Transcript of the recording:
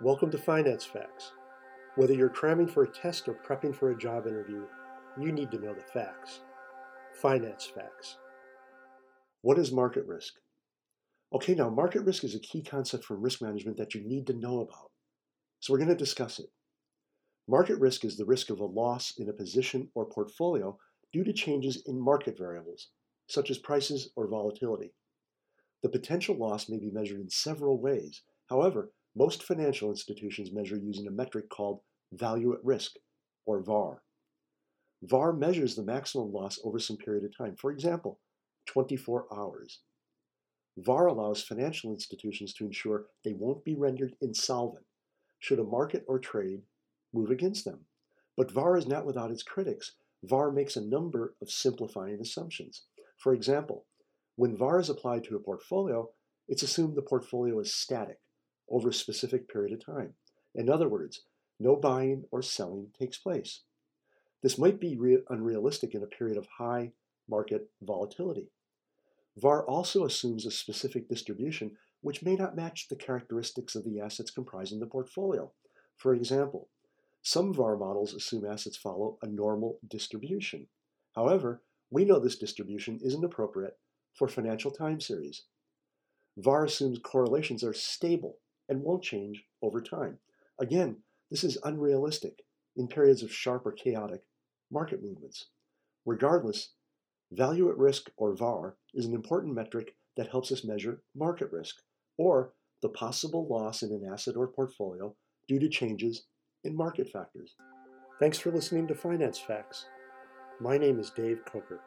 Welcome to Finance Facts. Whether you're cramming for a test or prepping for a job interview, you need to know the facts. Finance Facts. What is market risk? Okay, now market risk is a key concept from risk management that you need to know about. So we're going to discuss it. Market risk is the risk of a loss in a position or portfolio due to changes in market variables, such as prices or volatility. The potential loss may be measured in several ways. However, most financial institutions measure using a metric called value at risk, or VAR. VAR measures the maximum loss over some period of time, for example, 24 hours. VAR allows financial institutions to ensure they won't be rendered insolvent should a market or trade move against them. But VAR is not without its critics. VAR makes a number of simplifying assumptions. For example, when VAR is applied to a portfolio, it's assumed the portfolio is static, over a specific period of time. In other words, no buying or selling takes place. This might be re- unrealistic in a period of high market volatility. VAR also assumes a specific distribution which may not match the characteristics of the assets comprising the portfolio. For example, some VAR models assume assets follow a normal distribution. However, we know this distribution isn't appropriate for financial time series. VAR assumes correlations are stable and won't change over time. Again, this is unrealistic in periods of sharp or chaotic market movements. Regardless, value at risk or VAR is an important metric that helps us measure market risk or the possible loss in an asset or portfolio due to changes in market factors. Thanks for listening to Finance Facts. My name is Dave Coker.